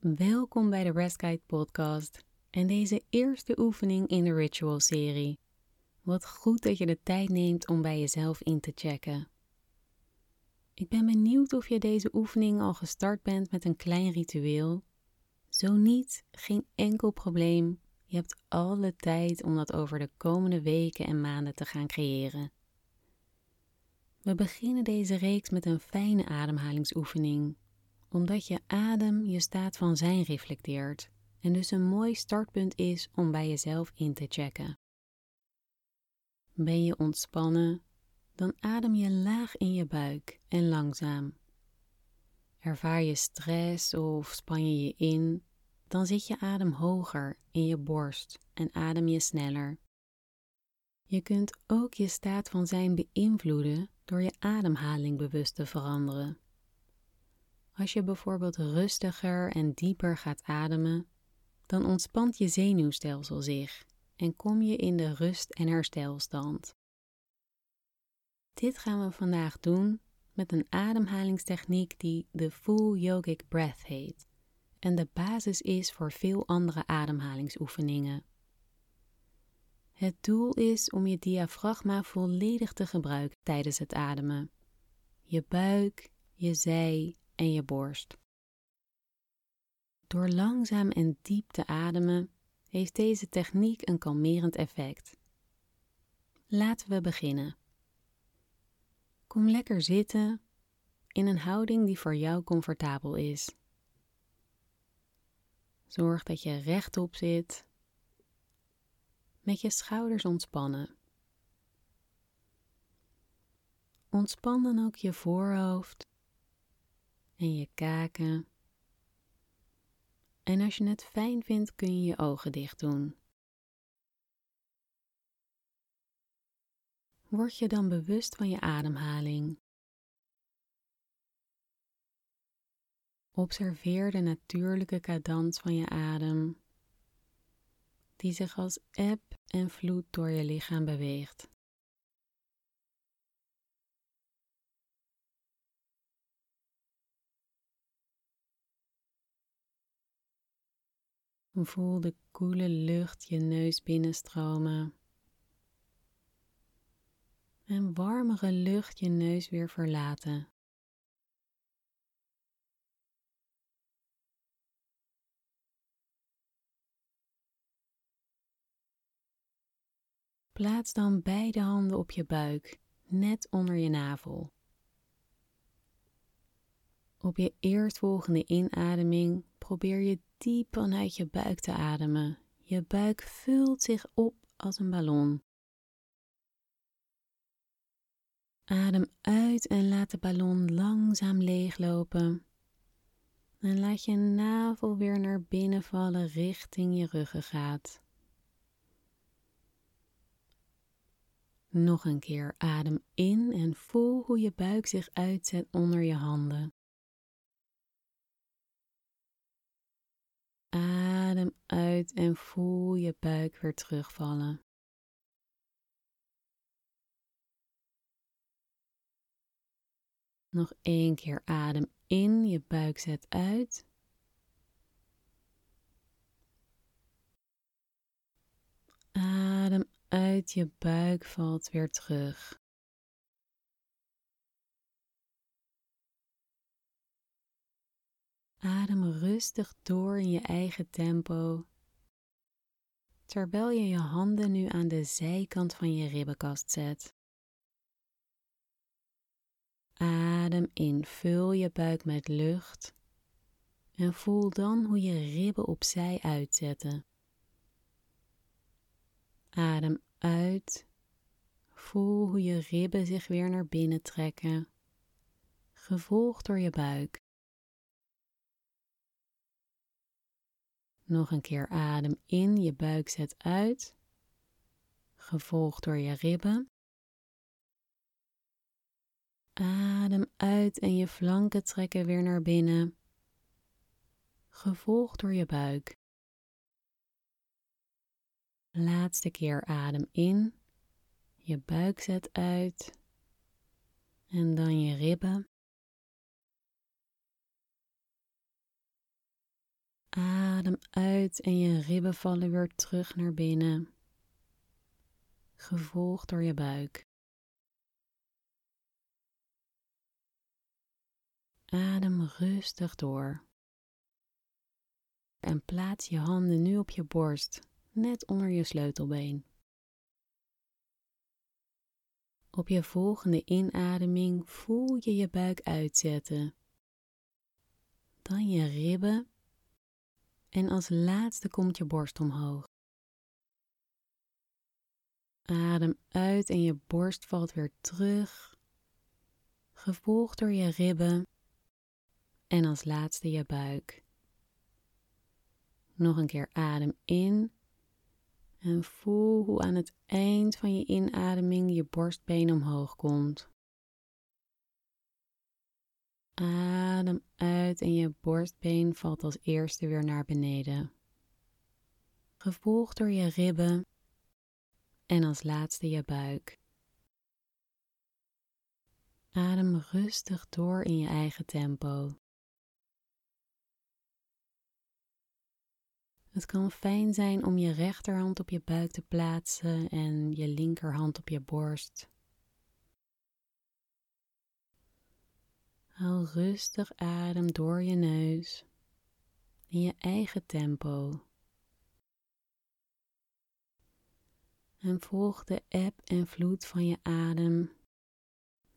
welkom bij de Rest Guide podcast en deze eerste oefening in de Ritual serie. Wat goed dat je de tijd neemt om bij jezelf in te checken. Ik ben benieuwd of je deze oefening al gestart bent met een klein ritueel. Zo niet, geen enkel probleem. Je hebt alle tijd om dat over de komende weken en maanden te gaan creëren. We beginnen deze reeks met een fijne ademhalingsoefening, omdat je adem je staat van zijn reflecteert en dus een mooi startpunt is om bij jezelf in te checken. Ben je ontspannen, dan adem je laag in je buik en langzaam. Ervaar je stress of span je je in, dan zit je adem hoger in je borst en adem je sneller. Je kunt ook je staat van zijn beïnvloeden door je ademhaling bewust te veranderen. Als je bijvoorbeeld rustiger en dieper gaat ademen, dan ontspant je zenuwstelsel zich en kom je in de rust- en herstelstand. Dit gaan we vandaag doen met een ademhalingstechniek die de Full Yogic Breath heet en de basis is voor veel andere ademhalingsoefeningen. Het doel is om je diafragma volledig te gebruiken tijdens het ademen. Je buik, je zij en je borst. Door langzaam en diep te ademen heeft deze techniek een kalmerend effect. Laten we beginnen. Kom lekker zitten in een houding die voor jou comfortabel is. Zorg dat je rechtop zit met je schouders ontspannen. Ontspan dan ook je voorhoofd en je kaken. En als je het fijn vindt, kun je je ogen dicht doen. Word je dan bewust van je ademhaling. Observeer de natuurlijke cadans van je adem, die zich als eb en vloed door je lichaam beweegt. Voel de koele lucht je neus binnenstromen. En warmere lucht je neus weer verlaten. Plaats dan beide handen op je buik, net onder je navel. Op je eerstvolgende inademing probeer je diep vanuit je buik te ademen. Je buik vult zich op als een ballon. Adem uit en laat de ballon langzaam leeglopen. En laat je navel weer naar binnen vallen richting je ruggengraat. Nog een keer adem in en voel hoe je buik zich uitzet onder je handen. Adem uit en voel je buik weer terugvallen. Nog één keer adem in, je buik zet uit. Adem uit je buik valt weer terug. Adem rustig door in je eigen tempo, terwijl je je handen nu aan de zijkant van je ribbenkast zet. Adem in, vul je buik met lucht en voel dan hoe je ribben opzij uitzetten. Adem uit. Voel hoe je ribben zich weer naar binnen trekken, gevolgd door je buik. Nog een keer adem in, je buik zet uit, gevolgd door je ribben. Adem uit en je flanken trekken weer naar binnen, gevolgd door je buik. Laatste keer adem in, je buik zet uit en dan je ribben. Adem uit en je ribben vallen weer terug naar binnen, gevolgd door je buik. Adem rustig door. En plaats je handen nu op je borst, net onder je sleutelbeen. Op je volgende inademing voel je je buik uitzetten. Dan je ribben. En als laatste komt je borst omhoog. Adem uit en je borst valt weer terug, gevolgd door je ribben en als laatste je buik. Nog een keer adem in en voel hoe aan het eind van je inademing je borstbeen omhoog komt. Adem uit en je borstbeen valt als eerste weer naar beneden. Gevolgd door je ribben en als laatste je buik. Adem rustig door in je eigen tempo. Het kan fijn zijn om je rechterhand op je buik te plaatsen en je linkerhand op je borst. Haal rustig adem door je neus in je eigen tempo. En volg de eb en vloed van je adem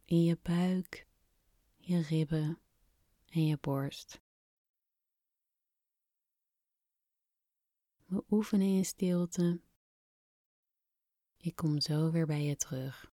in je buik, je ribben en je borst. We oefenen in stilte. Ik kom zo weer bij je terug.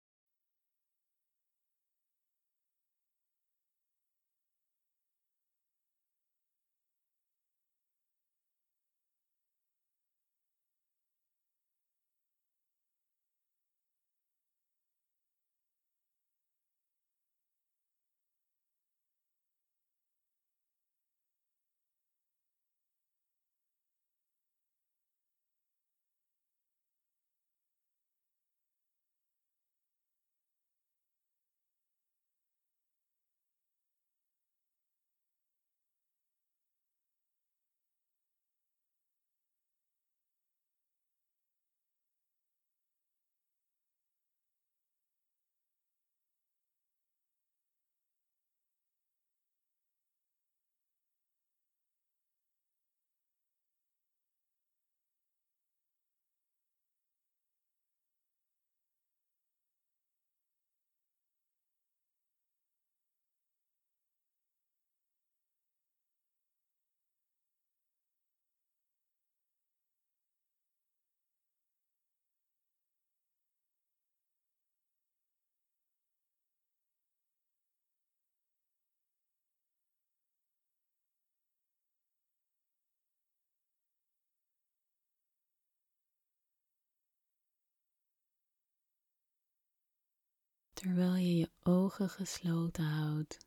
Terwijl je je ogen gesloten houdt,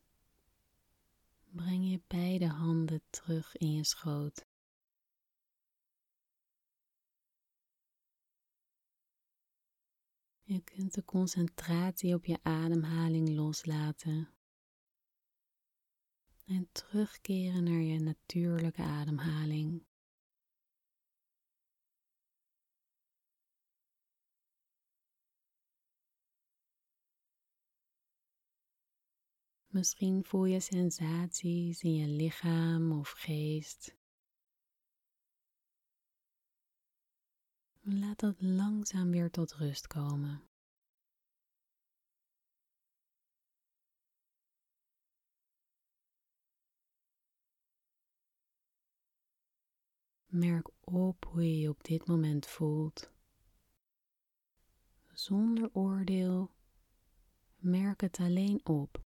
breng je beide handen terug in je schoot. Je kunt de concentratie op je ademhaling loslaten en terugkeren naar je natuurlijke ademhaling. Misschien voel je sensaties in je lichaam of geest. Laat dat langzaam weer tot rust komen. Merk op hoe je je op dit moment voelt. Zonder oordeel, merk het alleen op.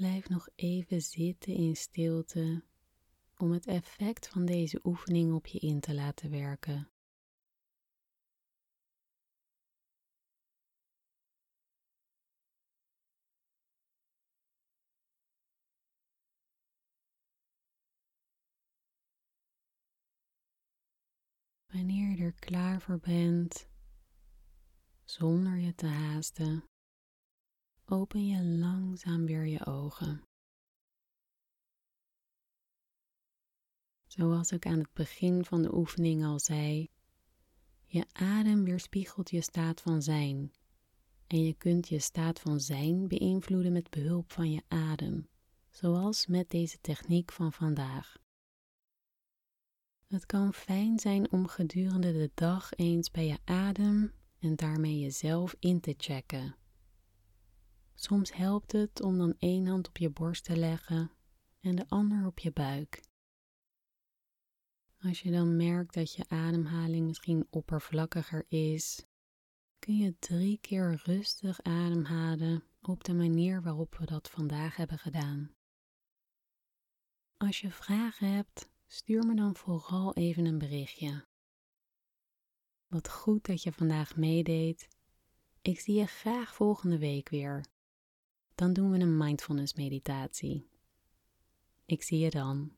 Blijf nog even zitten in stilte om het effect van deze oefening op je in te laten werken. Wanneer je er klaar voor bent, Zonder je te haasten, open je langzaam weer je ogen. Zoals ik aan het begin van de oefening al zei, je adem weerspiegelt je staat van zijn. En je kunt je staat van zijn beïnvloeden met behulp van je adem, zoals met deze techniek van vandaag. Het kan fijn zijn om gedurende de dag eens bij je adem en daarmee jezelf in te checken. Soms helpt het om dan één hand op je borst te leggen en de ander op je buik. Als je dan merkt dat je ademhaling misschien oppervlakkiger is, kun je drie keer rustig ademhalen op de manier waarop we dat vandaag hebben gedaan. Als je vragen hebt, stuur me dan vooral even een berichtje. Wat goed dat je vandaag meedeed. Ik zie je graag volgende week weer. Dan doen we een mindfulness meditatie. Ik zie je dan.